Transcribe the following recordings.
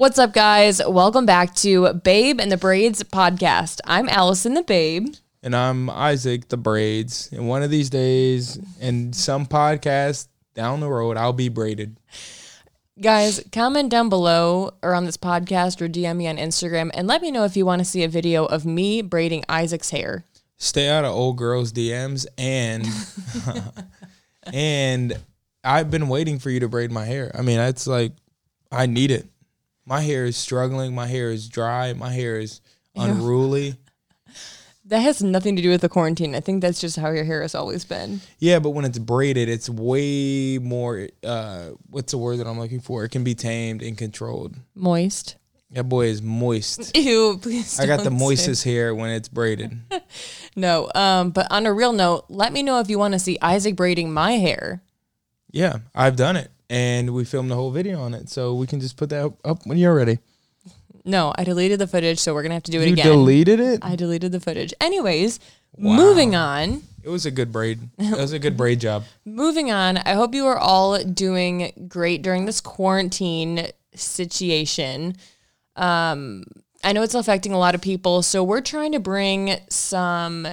What's up, guys? Welcome back to Babe and the Braids podcast. I'm Allison the Babe. And I'm Isaac the Braids. And one of these days, in some podcast down the road, I'll be braided. Guys, comment down below or on this podcast or DM me on Instagram and let me know if you want to see a video of me braiding Isaac's hair. Stay out of old girls' DMs and and I've been waiting for you to braid my hair. I mean, that's like I need it. My hair is struggling. My hair is dry. My hair is unruly. That has nothing to do with the quarantine. I think that's just how your hair has always been. Yeah, but when it's braided, it's way more. Uh, what's the word that I'm looking for? It can be tamed and controlled. Moist. That boy is moist. Ew, please. I got the don't say- moistest hair when it's braided. No, um, but on a real note, let me know if you want to see Isaac braiding my hair. Yeah, I've done it, and we filmed the whole video on it, so we can just put that up, when you're ready. No, I deleted the footage, so we're gonna have to do it you again. deleted it. I deleted the footage. Anyways, moving on. It was a good braid. It was a good braid job. Moving on. I hope you are all doing great during this quarantine situation. Um, I know it's affecting a lot of people, so we're trying to bring some.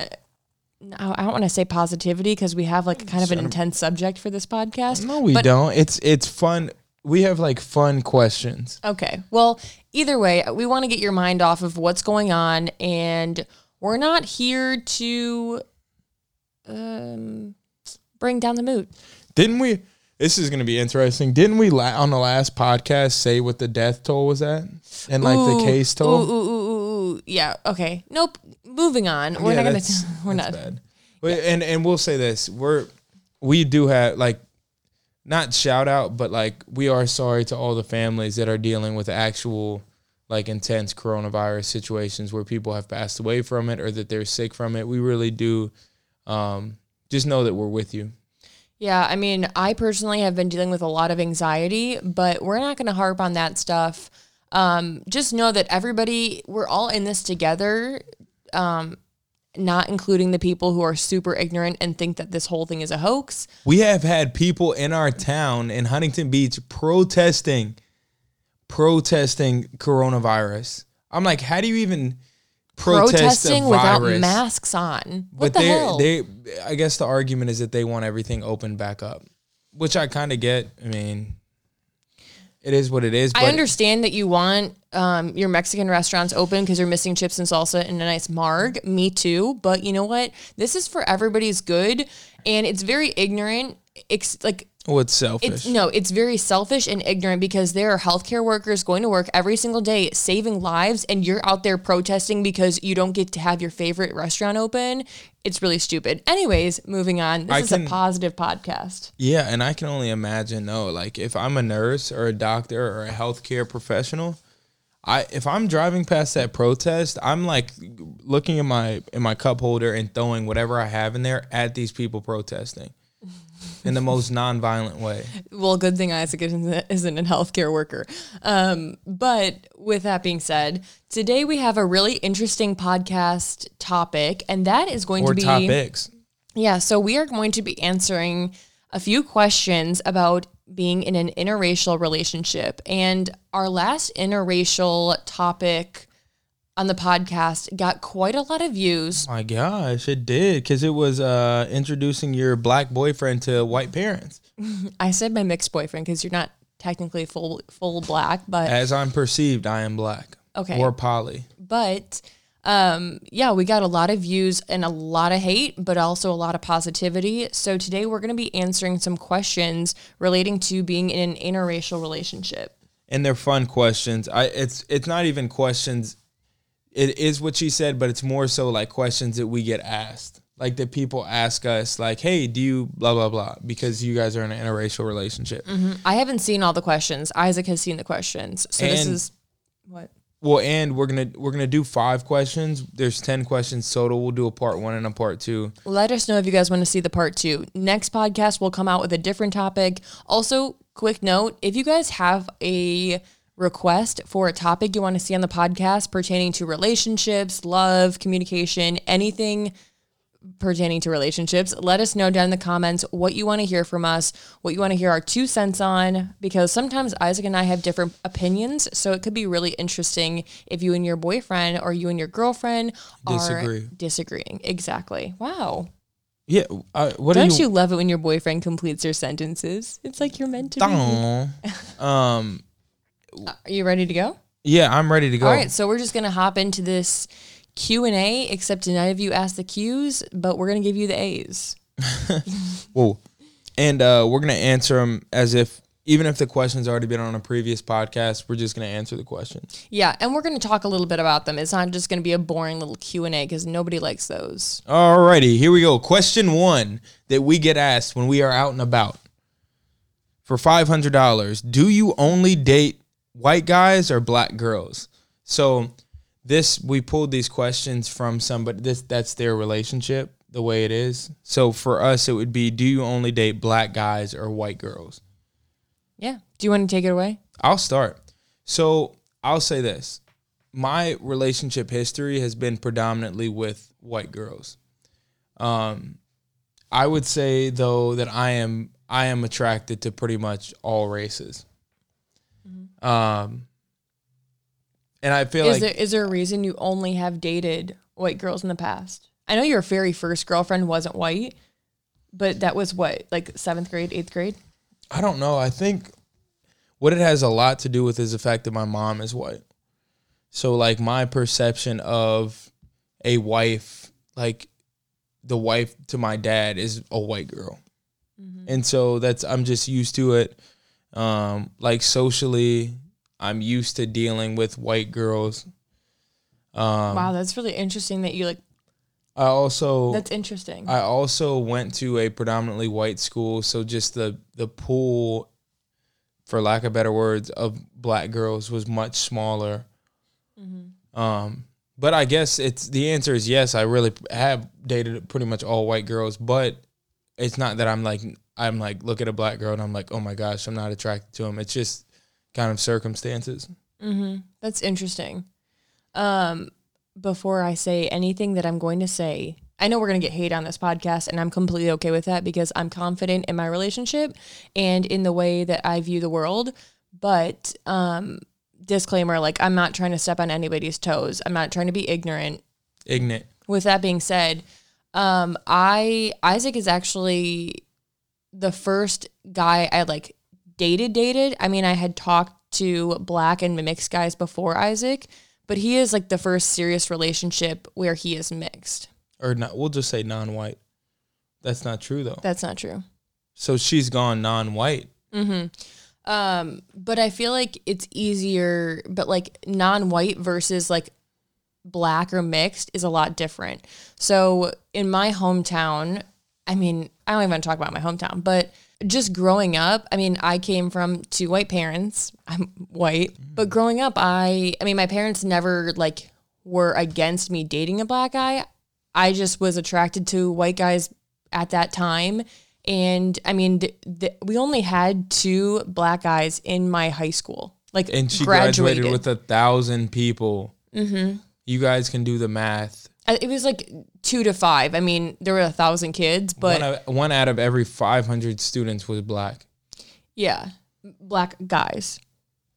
I I don't want to say positivity because we have like kind of an intense subject for this podcast. No, we but- don't. It's it's fun. We have like fun questions. Okay. Well, either way, we want to get your mind off of what's going on, and we're not here to um, bring down the mood. Didn't we? This is gonna be interesting. Didn't we la- on the last podcast say what the death toll was at and like Ooh, the case Ooh, toll? ooh, ooh, Yeah. Okay. Nope. Moving on. We're Yeah, not gonna. We're not. bad. But- And and we'll say this: we're we do have like not shout out, but like we are sorry to all the families that are dealing with actual like intense coronavirus situations where people have passed away from it or that they're sick from it. We really do um, just know that we're with you. Yeah. I mean, I personally have been dealing with a lot of anxiety, but we're not gonna harp on that stuff. Um, just know that everybody, we're all in this together. Um, not including the people who are super ignorant and think that this whole thing is a hoax. We have had people in our town in Huntington Beach protesting, protesting coronavirus. I'm like, how do you even protest protesting without masks on. What but the they hell? they I guess the argument is that they want everything open back up, which I kind of get. I mean, it is what it is. But I understand that you want um, your Mexican restaurants open because you're missing chips and salsa and a nice marg. Me too. But you know what? This is for everybody's good, and it's very ignorant. It's like well, it's selfish. it's no, it's very selfish and ignorant because there are healthcare workers going to work every single day saving lives, and you're out there protesting because you don't get to have your favorite restaurant open. It's really stupid. Anyways, moving on. This I is can- a positive podcast. yeah, and I can only imagine though, like if I'm a nurse or a doctor or a healthcare professional. I, if I'm driving past that protest, I'm like looking in my in my cup holder and throwing whatever I have in there at these people protesting in the most nonviolent way. well, good thing Isaac isn't, isn't a healthcare worker. Um, but with that being said, today we have a really interesting podcast topic, and that is going Or to be topics. yeah. So we are going to be answering a few questions about being in an interracial relationship, and our last interracial topic on the podcast got quite a lot of views. My gosh, it did because it was uh, introducing your black boyfriend to white parents. I said my mixed boyfriend because you're not technically full full black, but As I'm perceived, I am black. Okay. Or poly. but um, yeah, we got a lot of views and a lot of hate, but also a lot of positivity. So today we're going to be answering some questions relating to being in an interracial relationship. And they're fun questions. I it's it's not even questions. It is what she said, but it's more so like questions that we get asked. Like that people ask us, like, "Hey, do you blah blah blah?" Because you guys are in an interracial relationship. Mm-hmm. I haven't seen all the questions. Isaac has seen the questions. So this is what? Well, and we're gonna we're gonna do five questions. There's ten questions total. We'll do a part one and a part two. Let us know if you guys want to see the part two. Next podcast will come out with a different topic. Also, quick note if you guys have a request for a topic you want to see on the podcast pertaining to relationships, love, communication, anything pertaining to relationships. Let us know down in the comments what you want to hear from us, what you want to hear our two cents on, because sometimes Isaac and I have different opinions. So it could be really interesting if you and your boyfriend or you and your girlfriend Disagree. are disagreeing. Exactly. Wow. Yeah. Uh, what Don't you, you? love it when your boyfriend completes your sentences? It's like you're meant to be. Um. Are you ready to go? Yeah, I'm ready to go. All right, so we're just gonna hop into this Q and A. Except none of you asked the Q's, but we're gonna give you the A's. Whoa. And uh, we're gonna answer them as if even if the question's already been on a previous podcast, we're just gonna answer the questions. Yeah, and we're gonna talk a little bit about them. It's not just gonna be a boring little Q and A because nobody likes those. Alrighty, here we go. Question one that we get asked when we are out and about. For five hundred dollars, do you only date white guys or black girls? So this we pulled these questions from somebody this that's their relationship, the way it is. So for us it would be do you only date black guys or white girls? Yeah. Do you want to take it away? I'll start. So I'll say this. My relationship history has been predominantly with white girls. Um, I would say though that I am I am attracted to pretty much all races. Um, and I feel Is like there is there a reason you only have dated white girls in the past? I know your very first girlfriend wasn't white, but that was what like seventh grade, eighth grade. I don't know. I think what it has a lot to do with is the fact that my mom is white. So like my perception of a wife, like the wife to my dad is a white girl. And so that's I'm just used to it. Um like socially, I'm used to dealing with white girls. Um wow, that's really interesting that you like. I also That's interesting. I also went to a predominantly white school, so just the the pool, for lack of better words, of black girls was much smaller. Um, but I guess it's the answer is yes. I really have dated pretty much all white girls, but it's not that I'm like I'm like look at a black girl and I'm like oh my gosh I'm not attracted to him. It's just kind of circumstances. That's interesting. Um, before I say anything that I'm going to say, I know we're going to get hate on this podcast, and I'm completely okay with that because I'm confident in my relationship and in the way that I view the world. But um, disclaimer like, I'm not trying to step on anybody's toes, I'm not trying to be ignorant. Ignorant. With that being said, um, I Isaac is actually the first guy I like dated dated. I mean, I had talked to black and mixed guys before Isaac, but he is like the first serious relationship where he is mixed. Or not. We'll just say non-white. That's not true though. That's not true. So she's gone non-white. Hmm. Um, but I feel like it's easier, but like non-white versus like black or mixed is a lot different. So in my hometown, I mean, I don't even want to talk about my hometown, but just growing up, I mean, I came from two white parents. I'm white, but growing up, I, I mean, my parents never like were against me dating a black guy. I just was attracted to white guys at that time. And I mean, th- th- we only had two black guys in my high school. Like, and she graduated, with a thousand people. Mm-hmm. You guys can do the math. It was like two to five. I mean, there were a thousand kids, but one, out, one out of every 500 students was black. yeah, black guys,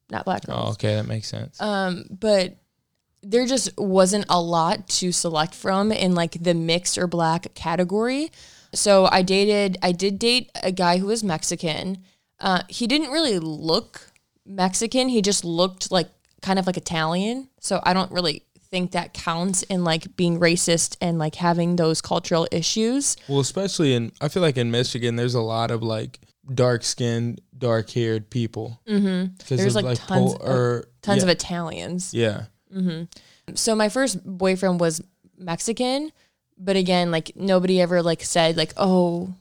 not black girls. Oh, okay, that makes sense. Um, but there just wasn't a lot to select from in like the mixed or black category. So I dated, I did date a guy who was Mexican. Uh, he didn't really look Mexican. He just looked like kind of like Italian. So I don't really think that counts in like being racist and like having those cultural issues. well, especially in, I feel like in Michigan, there's a lot of like dark skinned, dark haired people. Mm-hmm. There's like, tons, pol- or, tons yeah, of Italians. Yeah. so my first boyfriend was Mexican, but again, like nobody ever like said like, oh,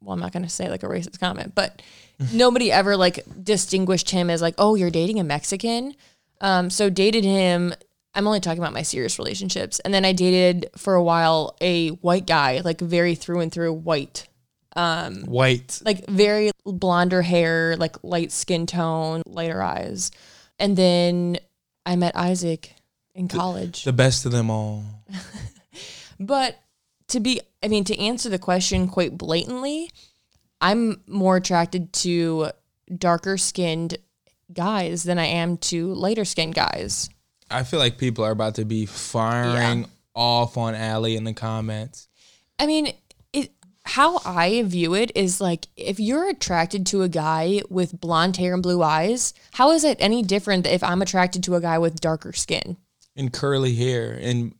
well, I'm not gonna say like a racist comment, but nobody ever like distinguished him as like, oh, you're dating a Mexican. Um, so dated him. I'm only talking about my serious relationships, and then I dated for a while a white guy, like very through and through white, um, White. like very blonder hair, like light skin tone, lighter eyes, and then I met Isaac in college. The best of them all. But to be, I mean, to answer the question quite blatantly, I'm more attracted to darker skinned guys than I am to lighter skinned guys. I feel like people are about to be firing off on Allie in the comments. I mean, it how I view it is like if you're attracted to a guy with blonde hair and blue eyes, how is it any different if I'm attracted to a guy with darker skin? And curly hair and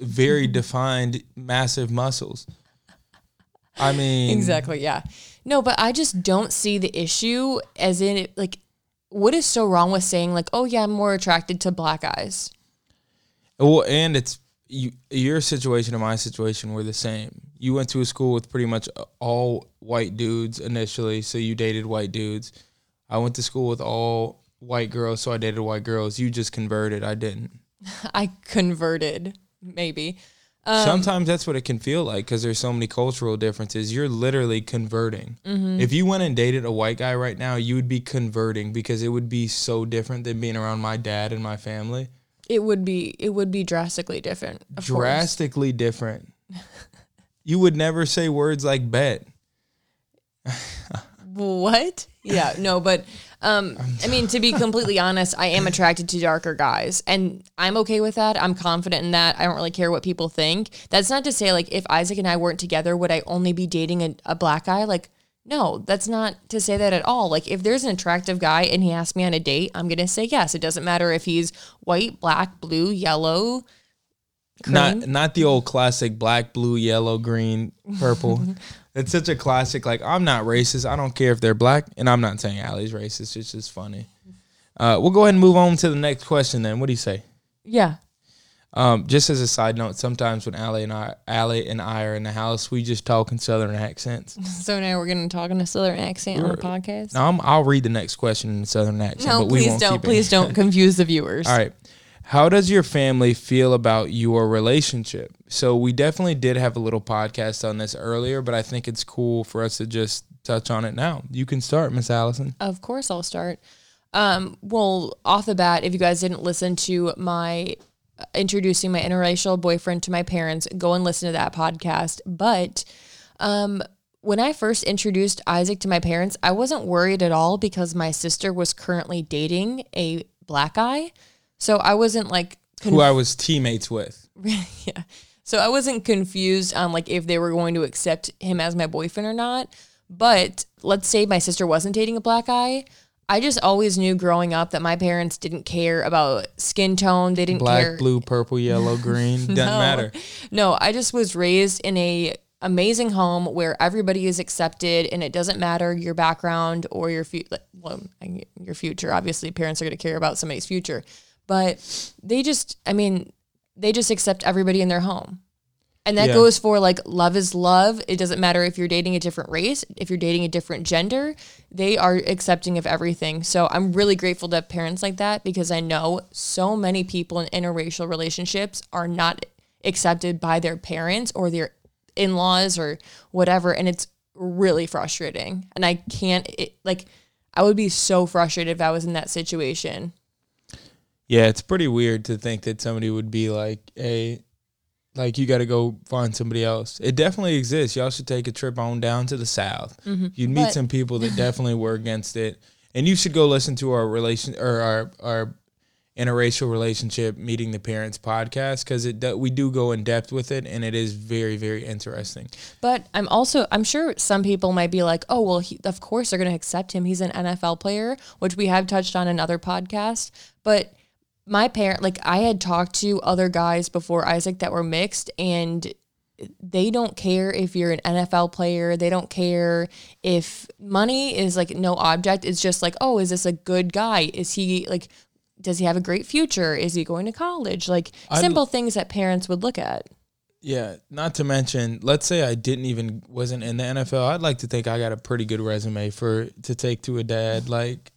very defined massive muscles. I mean Exactly, yeah. No, but I just don't see the issue as in it, like what is so wrong with saying like, "Oh yeah, I'm more attracted to black eyes." Well, and it's you, your situation and my situation were the same. You went to a school with pretty much all white dudes initially, so you dated white dudes. I went to school with all white girls, so I dated white girls. You just converted. I didn't. I converted, maybe. Um, Sometimes that's what it can feel like because there's so many cultural differences. You're literally converting. Mm-hmm. If you went and dated a white guy right now, you would be converting because it would be so different than being around my dad and my family. It would be it would be drastically different. Of course. Drastically different. you would never say words like bet. What? Yeah, no, but um, I mean, to be completely honest, I am attracted to darker guys, and I'm okay with that. I'm confident in that. I don't really care what people think. That's not to say like if Isaac and I weren't together, would I only be dating a, a black guy? Like, no, that's not to say that at all. Like, if there's an attractive guy and he asks me on a date, I'm gonna say yes. It doesn't matter if he's white, black, blue, yellow. Not not the old classic black, blue, yellow, green, purple. it's such a classic. Like I'm not racist. I don't care if they're black, and I'm not saying Allie's racist. It's just funny. Uh, we'll go ahead and move on to the next question. Then, what do you say? Yeah, Um, just as a side note, sometimes when Allie and I, Allie and I are in the house, we just talk in Southern accents. So now we're gonna talk in a southern accent on the podcast. No, I'm, I'll read the next question in a Southern accent, No, but we please don't. Please don't confuse the viewers. All right. How does your family feel about your relationship? So we definitely did have a little podcast on this earlier, but I think it's cool for us to just touch on it now. You can start, Miss Allison. Of course, I'll start. Um, well, off the bat, if you guys didn't listen to my uh, introducing my interracial boyfriend to my parents, go and listen to that podcast. But um, when I first introduced Isaac to my parents, I wasn't worried at all because my sister was currently dating a black guy. So I wasn't like Who I was teammates with. yeah. So I wasn't confused on like if they were going to accept him as my boyfriend or not. But let's say my sister wasn't dating a black guy. I just always knew growing up that my parents didn't care about skin tone. They didn't Black, care. blue, purple, yellow, green. Doesn't No. matter. No, I just was raised in a amazing home where everybody is accepted and it doesn't matter your background or your fu- like, well, your future. Obviously, parents are going to care about somebody's future, but they just, I mean, they just accept everybody in their home. And that Yeah. goes for like love is love. It doesn't matter if you're dating a different race, if you're dating a different gender, they are accepting of everything. So I'm really grateful to have parents like that because I know so many people in interracial relationships are not accepted by their parents or their in-laws or whatever and it's really frustrating. And I can't it, like I would be so frustrated if I was in that situation. Yeah, it's pretty weird to think that somebody would be like, "Hey, like you got to go find somebody else." It definitely exists. Y'all should take a trip on down to the south. Mm-hmm. You'd meet But- some people that definitely were against it, and you should go listen to our relation or our our interracial relationship meeting the parents podcast because it do, we do go in depth with it, and it is very very interesting. But I'm also I'm sure some people might be like, "Oh, well, he, of course they're going to accept him. He's an NFL player," which we have touched on in other podcasts. But my parent like I had talked to other guys before Isaac that were mixed and they don't care if you're an NFL player. They don't care if money is like no object. It's just like, "Oh, is this a good guy? Is he like does he have a great future? Is he going to college?" Like I'd- simple things that parents would look at. Yeah, not to mention, let's say I didn't even wasn't in the NFL. I'd like to think I got a pretty good resume for to take to a dad. Like,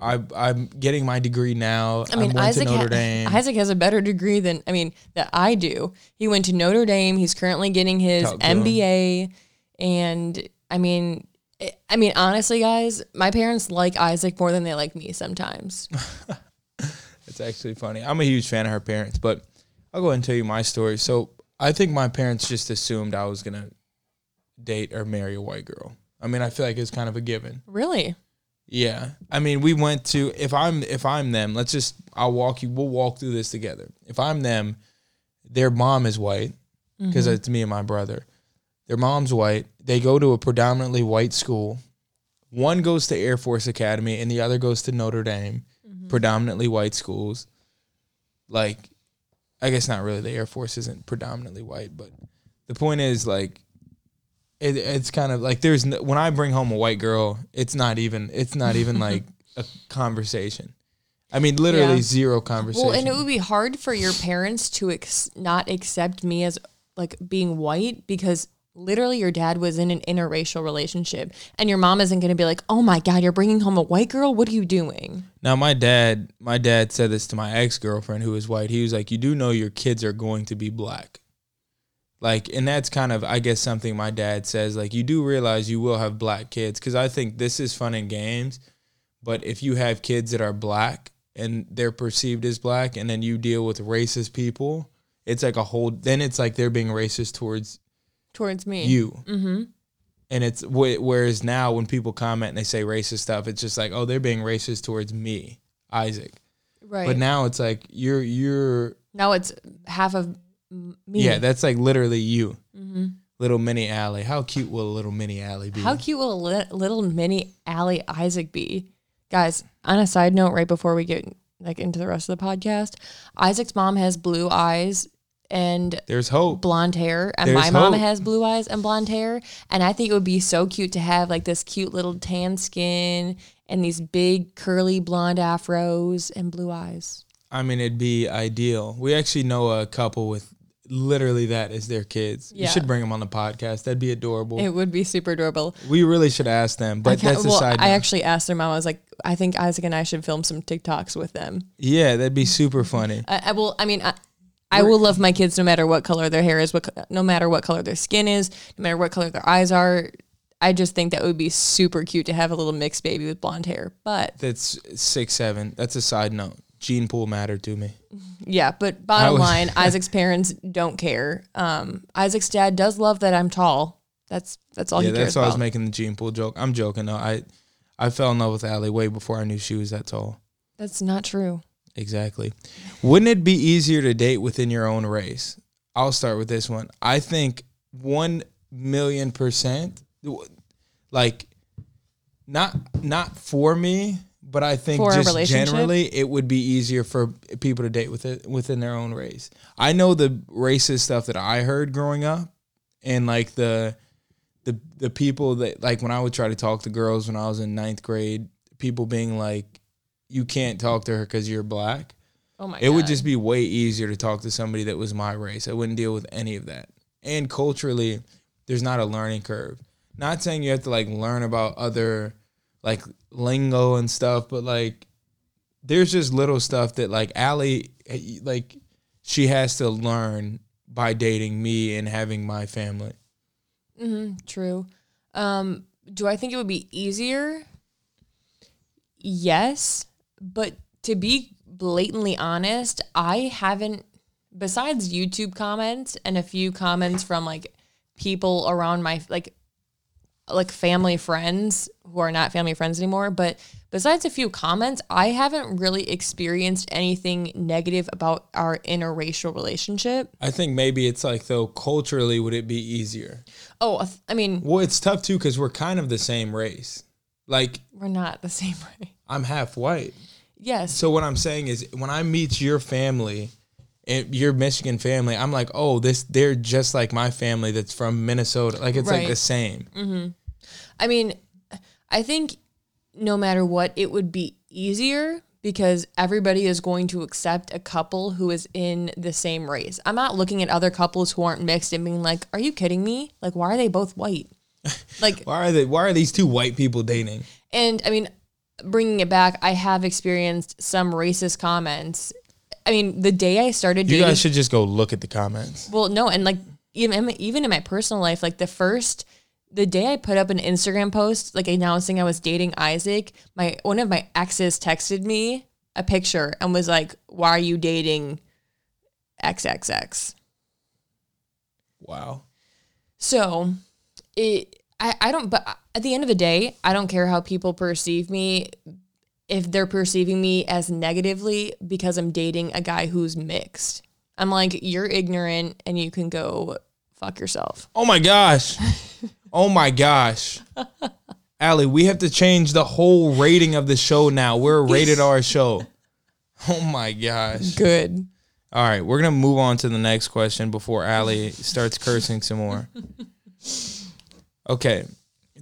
I I'm getting my degree now. I mean, went Isaac, Notre ha- Isaac has a better degree than I mean that I do. He went to Notre Dame. He's currently getting his Talk to him. MBA, and I mean, I- I mean honestly, guys, my parents like Isaac more than they like me sometimes. It's actually funny. I'm a huge fan of her parents, but I'll go ahead and tell you my story. So I think my parents just assumed I was gonna date or marry a white girl. I mean, I feel like it's kind of a given. Really? Yeah. I mean, we went to if I'm if I'm them, let's just I'll walk you we'll walk through this together. If I'm them, their mom is white because mm-hmm. it's me and my brother. Their mom's white. They go to a predominantly white school. One goes to Air Force Academy and the other goes to Notre Dame, mm-hmm. predominantly white schools. Like I guess not really the Air Force isn't predominantly white, but the point is like it, it's kind of like there's no, when I bring home a white girl, it's not even it's not even like a conversation. I mean, literally Yeah. zero conversation. Well, and it would be hard for your parents to ex- not accept me as like being white because literally your dad was in an interracial relationship and your mom isn't going to be like, "Oh my god, you're bringing home a white girl? What are you doing?" now, my dad, my dad said this to my ex girlfriend who was white. He was like, "You do know your kids are going to be black." Like, and that's kind of, I guess, something my dad says. Like, you do realize you will have black kids because I think this is fun and games, but if you have kids that are black and they're perceived as black, and then you deal with racist people, it's like a whole. Then it's like they're being racist towards Towards me. you. mm-hmm. And it's whereas now when people comment and they say racist stuff, it's just like, oh, they're being racist towards me, Isaac. Right. But now it's like you're you're now it's half of m- me. yeah, that's like literally you, mm-hmm. little mini Allie. How cute will a little mini Allie be? How cute will a li- little mini Allie Isaac be? Guys, on a side note, right before we get like into the rest of the podcast, Isaac's mom has blue eyes and There's hope. blonde hair, and There's my mom hope. has blue eyes and blonde hair. And I think it would be so cute to have like this cute little tan skin and these big curly blonde afros and blue eyes. I mean, it'd be ideal. We actually know a couple with literally that is their kids. You should bring them on the podcast. That'd be adorable. It would be super adorable. we really should ask them, but that's a well, side. I actually asked their mom. I was like, I think Isaac and I should film some TikToks with them. yeah, that'd be super funny. I, I will. I mean, I, I will love my kids no matter what color their hair is, what no matter what color their skin is, no matter what color their eyes are. I just think that would be super cute to have a little mixed baby with blonde hair. But That's six seven. That's a side note. Gene pool mattered to me. yeah, but bottom was- line, Isaac's parents don't care. Um, Isaac's dad does love that I'm tall. That's that's all yeah, he cares that's why I was making the gene pool joke. I'm joking though. I I fell in love with Allie way before I knew she was that tall. that's not true. Exactly. Wouldn't it be easier to date within your own race? I'll start with this one. I think one million percent. Like, not not for me, but I think For a just relationship? generally it would be easier for people to date with it within their own race. I know the racist stuff that I heard growing up, and like the the the people that like when I would try to talk to girls when I was in ninth grade, people being like, "You can't talk to her because you're black." Oh my It god. would just be way easier to talk to somebody that was my race. I wouldn't deal with any of that. And culturally, there's not a learning curve. Not saying you have to like learn about other like lingo and stuff, but like there's just little stuff that like Allie like she has to learn by dating me and having my family. Mm-hmm, true. Um, do I think it would be easier? Yes, but to be blatantly honest, I haven't. Besides YouTube comments and a few comments from like people around my like like family friends who are not family friends anymore, but besides a few comments, I haven't really experienced anything negative about our interracial relationship. I think maybe it's like though culturally would it be easier? Oh, I mean, Well, it's tough too because we're kind of the same race. Like we're not the same race. I'm half white. Yes. So what I'm saying is when I meet your family and your Michigan family, I'm like, oh, this they're just like my family that's from Minnesota. Like it's like the same. Mm-hmm. I mean, I think no matter what, it would be easier because everybody is going to accept a couple who is in the same race. I'm not looking at other couples who aren't mixed and being like, "Are you kidding me? Like, why are they both white?" Like, Why are they? Why are these two white people dating? and I mean, bringing it back, I have experienced some racist comments. I mean, the day I started You dating, guys should just go look at the comments. Well, no, and like even even in my personal life, like the first the day I put up an Instagram post like announcing I was dating Isaac, my one of my exes texted me a picture and was like, "Why are you dating XXX?" Wow. So, it I, I don't but at the end of the day, I don't care how people perceive me if they're perceiving me as negatively because I'm dating a guy who's mixed. I'm like, you're ignorant and you can go fuck yourself. Oh my gosh. oh my gosh. Allie, we have to change the whole rating of the show now. We're a rated R show. Oh my gosh. Good. All right, we're gonna move on to the next question before Allie starts cursing some more. Okay.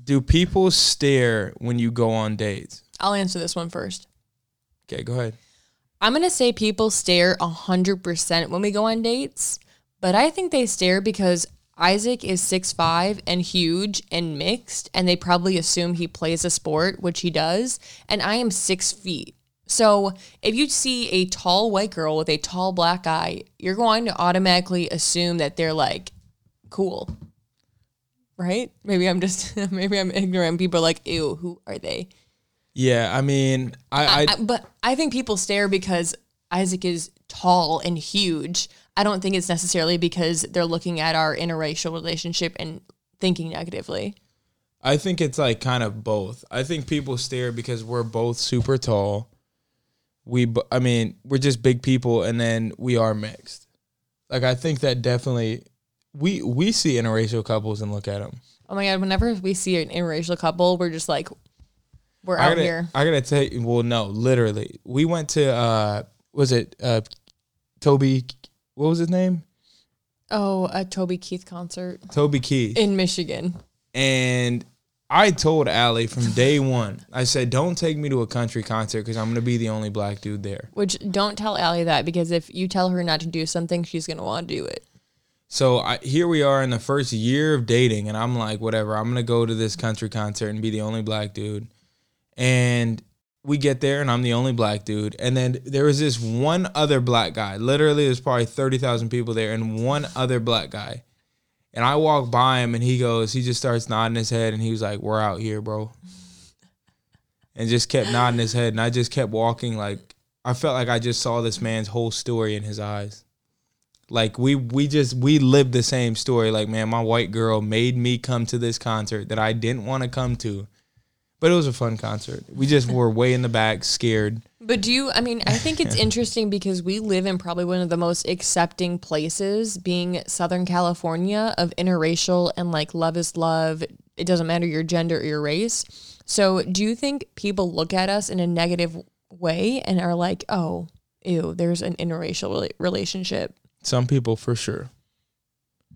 Do people stare when you go on dates? I'll answer this one first. Okay, go ahead. I'm going to say people stare 100% when we go on dates, but I think they stare because Isaac is 6'5 and huge and mixed, and they probably assume he plays a sport, which he does, and I am six feet. So if you see a tall white girl with a tall black guy, you're going to automatically assume that they're like cool. Right? Maybe I'm just maybe I'm ignorant. People are like, ew, who are they? Yeah, I mean, I, I, I, but I think people stare because Isaac is tall and huge. I don't think it's necessarily because they're looking at our interracial relationship and thinking negatively. I think it's like kind of both. I think people stare because we're both super tall. We, I mean, we're just big people, and then we are mixed. Like I think that definitely, we we see interracial couples and look at them. Oh my god! Whenever we see an interracial couple, we're just like, we're I out gotta, here. I gotta tell you. Well, no, literally, we went to uh, was it uh, Toby? What was his name? Oh, a Toby Keith concert Toby Keith. in Michigan. And I told Allie from day one, I said, don't take me to a country concert because I'm going to be the only black dude there. Which don't tell Allie that because if you tell her not to do something, she's gonna want to do it. So I, here we are in the first year of dating, and I'm like, whatever, I'm going to go to this country concert and be the only black dude. And we get there, and I'm the only black dude. And then there was this one other black guy. Literally, there's probably 30,000 people there, and one other black guy. And I walk by him and he goes, he just starts nodding his head and he was like, We're out here, bro. And just kept nodding his head. And I just kept walking like I felt like I just saw this man's whole story in his eyes. Like we we just we lived the same story. Like, man, my white girl made me come to this concert that I didn't want to come to. But it was a fun concert. We just were way in the back, scared. But do you, I mean, I think it's interesting because we live in probably one of the most accepting places, being Southern California, of interracial and like love is love. It doesn't matter your gender or your race. So do you think people look at us in a negative way and are like, oh, ew, there's an interracial relationship? Some people for sure.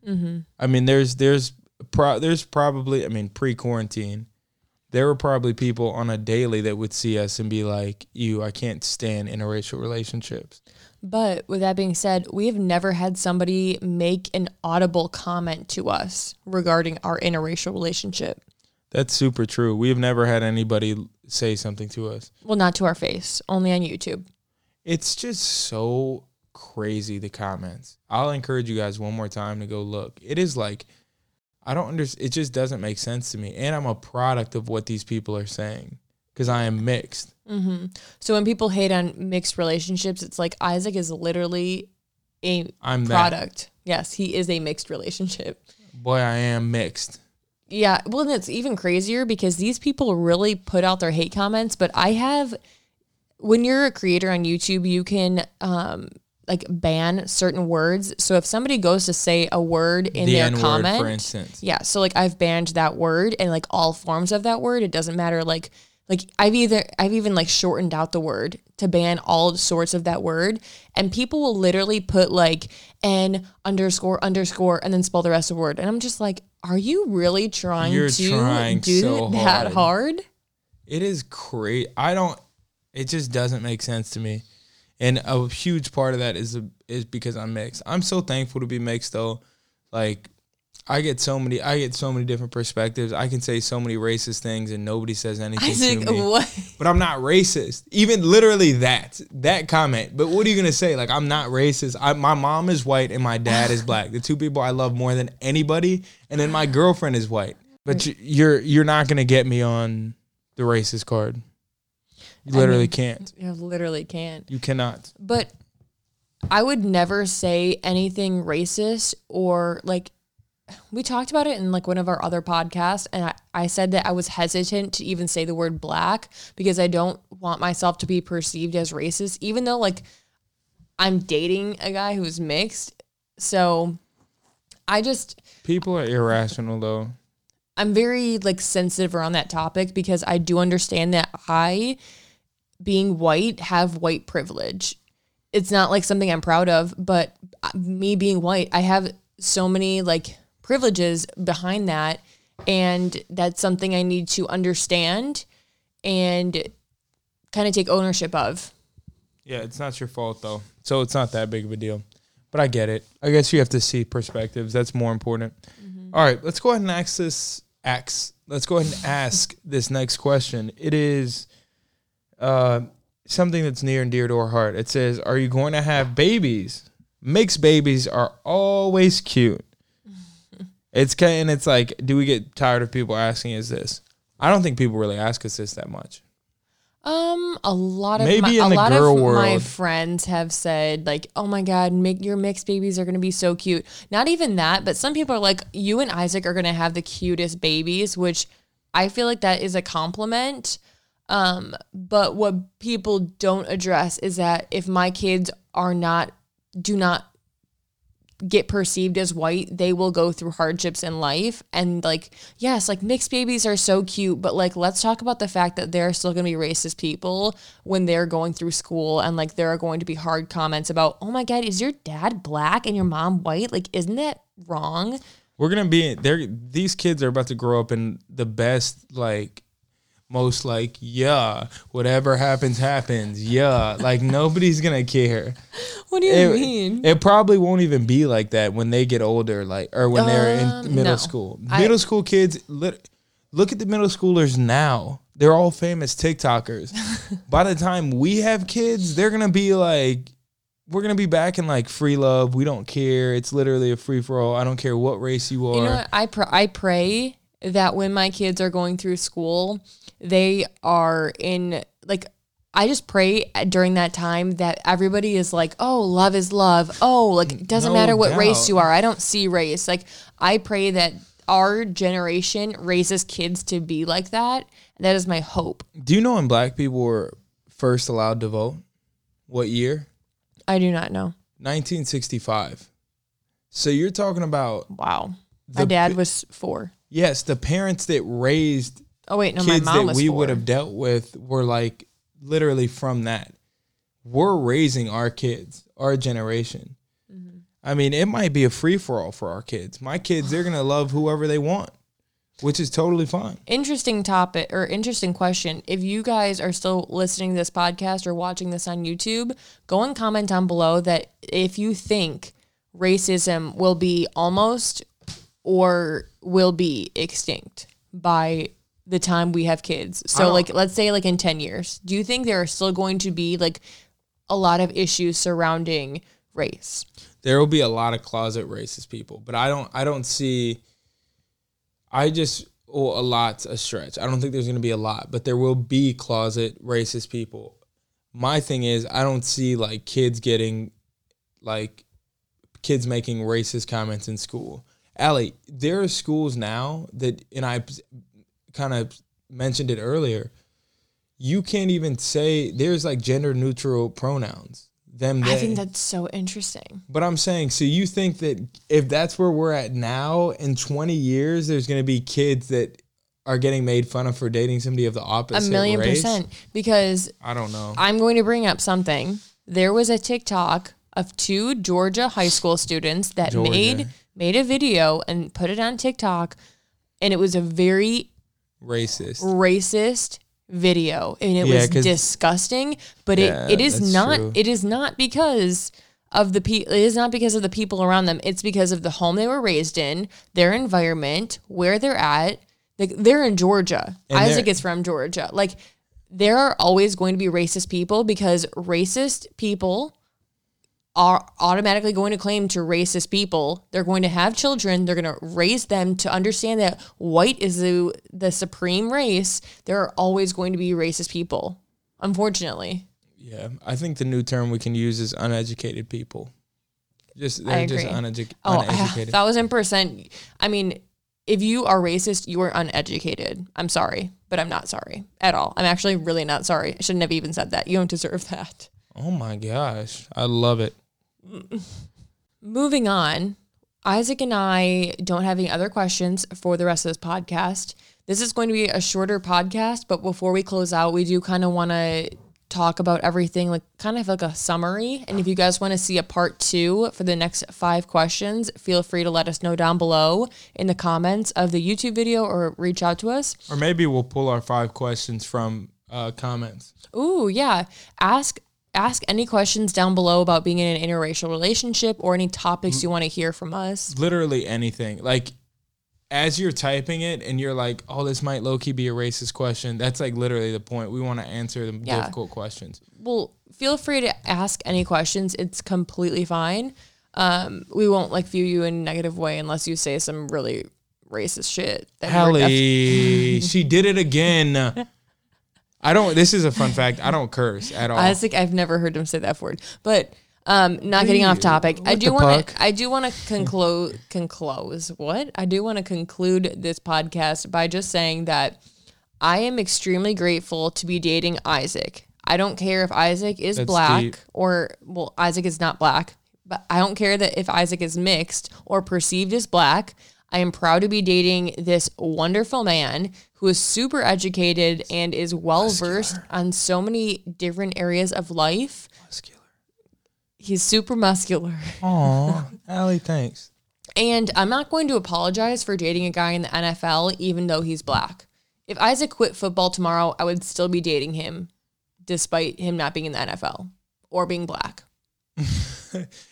Mm-hmm. I mean, there's there's pro, there's probably I mean pre quarantine, there were probably people on a daily that would see us and be like, "You, I can't stand interracial relationships." But with that being said, we have never had somebody make an audible comment to us regarding our interracial relationship. That's super true. We have never had anybody say something to us. Well, not to our face, only on YouTube. It's just so crazy the comments. I'll encourage you guys one more time to go look. It is like I don't understand. It just doesn't make sense to me. And I'm a product of what these people are saying because I am mixed. hmm So when people hate on mixed relationships, it's like Isaac is literally a I'm that. product. Yes, he is a mixed relationship. Boy, I am mixed. Yeah, well, and it's even crazier because these people really put out their hate comments. But I have, when you're a creator on YouTube, you can um, like ban certain words. So if somebody goes to say a word in the their N word, comment, for instance. yeah, so like I've banned that word and like all forms of that word. It doesn't matter. Like like I've either I've even like shortened out the word to ban all sorts of that word. And people will literally put like N underscore underscore and then spell the rest of the word. And I'm just like, are you really trying You're to trying do so that hard. hard? It is crazy. I don't. It just doesn't make sense to me, and a huge part of that is is because I'm mixed. I'm so thankful to be mixed though. Like, I get so many. I get so many different perspectives. I can say so many racist things, and nobody says anything Isaac, to me. what? But I'm not racist. Even literally that that comment. But what are you gonna say? Like I'm not racist. I, my mom is white and my dad is black. The two people I love more than anybody. And then my girlfriend is white. But you, you're you're not gonna get me on the racist card. You I literally mean- can't. You literally can't. You cannot. But I would never say anything racist or like we talked about it in like one of our other podcasts and I, I said that I was hesitant to even say the word black because I don't want myself to be perceived as racist, even though like I'm dating a guy who's mixed. So I just People are irrational though. I'm very like sensitive around that topic because I do understand that I being white have white privilege. It's not like something I'm proud of, but uh, me being white, I have so many like privileges behind that and that's something I need to understand and kind of take ownership of. Yeah, it's not your fault though. So it's not that big of a deal. But I get it. I guess you have to see perspectives. That's more important. All right, let's go ahead and ask this ask. Let's go ahead and ask this next question. It is uh, something that's near and dear to our heart. It says, "Are you going to have babies?" Mixed babies are always cute. It's kind and it's like, do we get tired of people asking us this? I don't think people really ask us this that much. Um, a lot of Maybe my, in a the lot girl of my friends have said like, "Oh my god, make your mixed babies are gonna be so cute." Not even that, but some people are like, "You and Isaac are gonna have the cutest babies," which I feel like that is a compliment. Um, but what people don't address is that if my kids are not, do not get perceived as white, they will go through hardships in life. And like, yes, like mixed babies are so cute, but like, let's talk about the fact that there are still going to be racist people when they're going through school. And like, there are going to be hard comments about, oh my God, is your dad black and your mom white? Like, isn't that wrong? We're gonna be there. These kids are about to grow up in the best, like, most like, yeah, whatever happens, happens. Yeah, like nobody's gonna care. What do you It, mean? it probably won't even be like that when they get older, like, or when they're in Um, middle no. school. I- Middle school kids, lit, look at the middle schoolers now. They're all famous TikTokers. By the time we have kids, they're gonna be like, we're gonna be back in like free love. We don't care. It's literally a free for all. I don't care what race you are. You know what? I pr- I pray that when my kids are going through school, they are in like I just pray during that time that everybody is like, "Oh, love is love." Oh, like it doesn't No matter what race you are. I don't see race. Like I pray that our generation raises kids to be like that. That is my hope. Do you know when black people were first allowed to vote? What year? I do not know. 1965. So you're talking about Wow. My dad was 4. yes, the parents that raised Oh wait, no, kids my mom that we 4. would have dealt with were like literally from that. We're raising our kids, our generation. Mm-hmm. I mean, it might be a free for all for our kids. My kids, they're gonna love whoever they want, which is totally fine. interesting topic or interesting question. If you guys are still listening to this podcast or watching this on YouTube, go and comment down below that if you think racism will be almost or will be extinct by the time we have kids. So oh. like let's say like in 10 years. Do you think there are still going to be like a lot of issues surrounding race? there will be a lot of closet racist people, but I don't I don't see I just well, a lot's a stretch. I don't think there's going to be a lot, but there will be closet racist people. My thing is I don't see like kids getting like kids making racist comments in school. Allie, there are schools now that and I kind of mentioned it earlier. You can't even say there's like gender neutral pronouns. Them they. I think that's so interesting. But I'm saying, so you think that if that's where we're at now, in 20 years, there's going to be kids that are getting made fun of for dating somebody of the opposite A million race? percent because I don't know. I'm going to bring up something. There was a TikTok of two Georgia high school students that Georgia. made made a video and put it on TikTok and it was a very Racist. racist video and it Yeah, was disgusting, but Yeah, it, it is not true. it is not because of the people it is not because of the people around them. It's because of the home they were raised in, their environment, where they're at. Like they're in Georgia. And Isaac is from Georgia. Like there are always going to be racist people because racist people are automatically going to claim to racist people. They're going to have children. They're going to raise them to understand that white is the, the supreme race. There are always going to be racist people, unfortunately. Yeah. I think the new term we can use is uneducated people. Just I they're just uneduc- Oh, uneducated. thousand percent. I mean, if you are racist, you are uneducated. I'm sorry, but I'm not sorry at all. I'm actually really not sorry. I shouldn't have even said that. You don't deserve that. oh my gosh, I love it. Moving on, Isaac and I don't have any other questions for the rest of this podcast. This is going to be a shorter podcast, but before we close out, we do kind of want to talk about everything, like kind of like a summary. And if you guys want to see a part two for the next five questions, feel free to let us know down below in the comments of the YouTube video or reach out to us. Or maybe we'll pull our five questions from uh, comments. Ooh, yeah. Ask ask any questions down below about being in an interracial relationship or any topics you want to hear from us. Literally anything. Like as you're typing it and you're like, oh, this might low key be a racist question. That's like literally the point. We want to answer the Yeah. difficult questions. well, feel free to ask any questions. It's completely fine. Um, we won't like view you in a negative way unless you say some really racist shit. Def- Allie, she did it again. I don't. This is a fun fact. I don't curse at all. Isaac, I've never heard him say that word. But um, not getting off topic. I do want to. I do want to conclude. Conclose what? I do want to conclude this podcast by just saying that I am extremely grateful to be dating Isaac. I don't care if Isaac is That's black deep. or well, Isaac is not black, but I don't care that if Isaac is mixed or perceived as black. I am proud to be dating this wonderful man who is super educated and is well versed on so many different areas of life. Muscular. He's super muscular. Aw, Allie, thanks. And I'm not going to apologize for dating a guy in the NFL, even though he's black. If Isaac quit football tomorrow, I would still be dating him, despite him not being in the NFL or being black.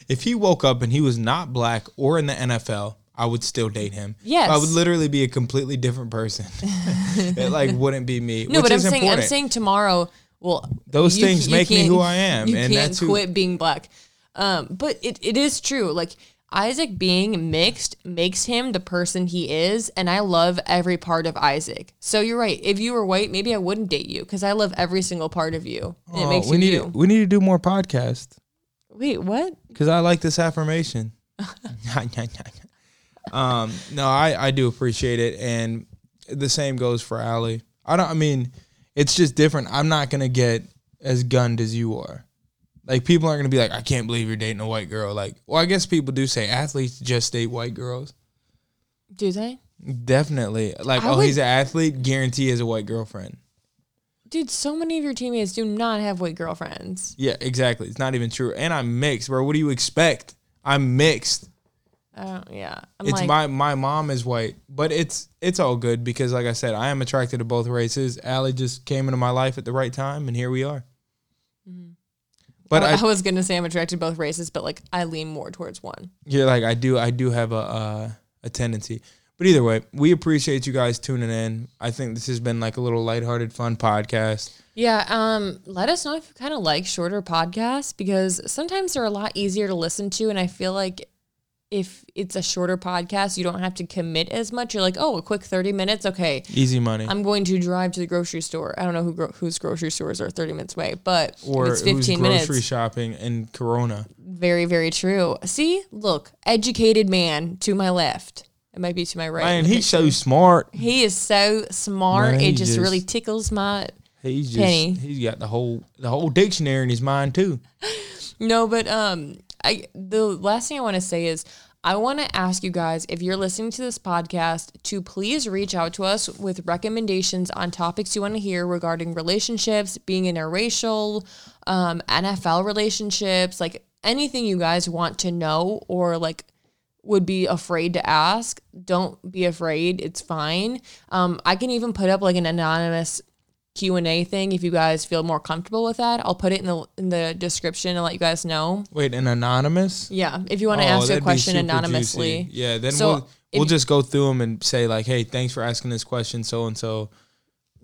If he woke up and he was not black or in the NFL, I would still date him. Yes. I would literally be a completely different person. it like wouldn't be me. No, which but I'm saying important. I'm saying tomorrow. Well, Those things you make me who I am, You and can't that's who- quit being black. Um, but it, it is true. Like Isaac being mixed makes him the person he is, and I love every part of Isaac. So you're right. If you were white, maybe I wouldn't date you because I love every single part of you, and it Oh, makes we you need you. To, we need to do more podcasts Wait, what? because I like this affirmation. um, no, I I do appreciate it, and the same goes for Allie. I don't. I mean, it's just different. I'm not gonna get as gunned as you are. Like people aren't gonna be like, I can't believe you're dating a white girl. Like, well, I guess people do say athletes just date white girls. Do they? Definitely. Like, I oh, would- he's an athlete. Guarantee he has a white girlfriend. Dude, so many of your teammates do not have white girlfriends. Yeah, exactly. It's not even true. And I'm mixed, bro. What do you expect? I'm mixed. Uh, yeah. I'm It's like, my my mom is white, but it's it's all good because, like I said, I am attracted to both races. Allie just came into my life at the right time, and here we are. But I, I, I was gonna say I'm attracted to both races, but like I lean more towards one. you're like I do I do have a uh, a tendency. But either way, we appreciate you guys tuning in. I think this has been like a little lighthearted, fun podcast. Yeah, um, let us know if you kind of like shorter podcasts because sometimes they're a lot easier to listen to, and I feel like if it's a shorter podcast, you don't have to commit as much. You're like, oh, a quick thirty minutes, okay. Easy money. I'm going to drive to the grocery store. I don't know who gro- whose grocery stores are 30 minutes away, but or it's who's grocery minutes. shopping in Corona. Very, very true. See, look, educated man to my left. It might be to my right. Man, he's so smart. he is so smart. Man, it just, just- really tickles my He's just Penny. he's got the whole the whole dictionary in his mind too. No, but um, I the last thing I want to say is I want to ask you guys if you're listening to this podcast to please reach out to us with recommendations on topics you want to hear regarding relationships, being interracial, um, NFL relationships, like anything you guys want to know or like would be afraid to ask. Don't be afraid; it's fine. Um, I can even put up like an anonymous Q and A thing if you guys feel more comfortable with that. I'll put it in the in the description and let you guys know. Wait, an anonymous? Yeah, if you want to Oh, ask a question anonymously. juicy. Yeah, then So, we'll we'll just go through them and say like, "Hey, thanks for asking this question, so and so."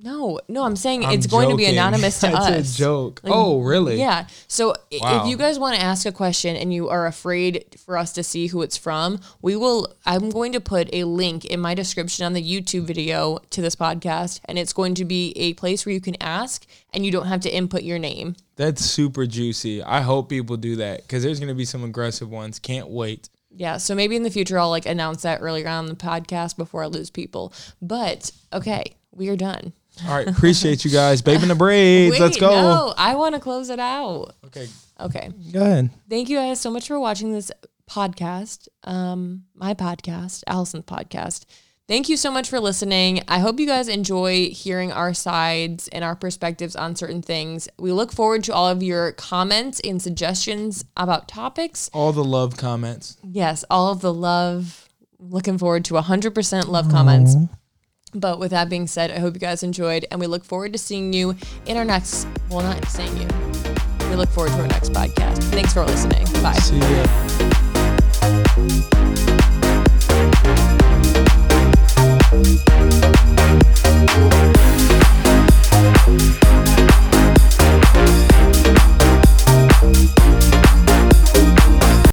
No, no, I'm saying I'm it's going to be anonymous to That's us. a joke. oh, really? Yeah. So Wow. if you guys want to ask a question and you are afraid for us to see who it's from, we will I'm going to put a link in my description on the YouTube video to this podcast and it's going to be a place where you can ask and you don't have to input your name. That's super juicy. I hope people do that because there's going to be some aggressive ones. Can't wait. Yeah, so maybe in the future I'll like announce that earlier on the podcast before I lose people. But okay, we are done. All right. Appreciate you guys. Babe in the braids. Let's go. No, I want to close it out. Okay. Okay. Go ahead. Thank you guys so much for watching this podcast. Um, my podcast, Allison's podcast. Thank you so much for listening. I hope you guys enjoy hearing our sides and our perspectives on certain things. We look forward to all of your comments and suggestions about topics. All the love comments. Yes, all of the love. Looking forward to 100% love comments. But with that being said, I hope you guys enjoyed, and we look forward to seeing you in our next, well, not seeing you. We look forward to our next podcast. Thanks for listening. Bye. See ya.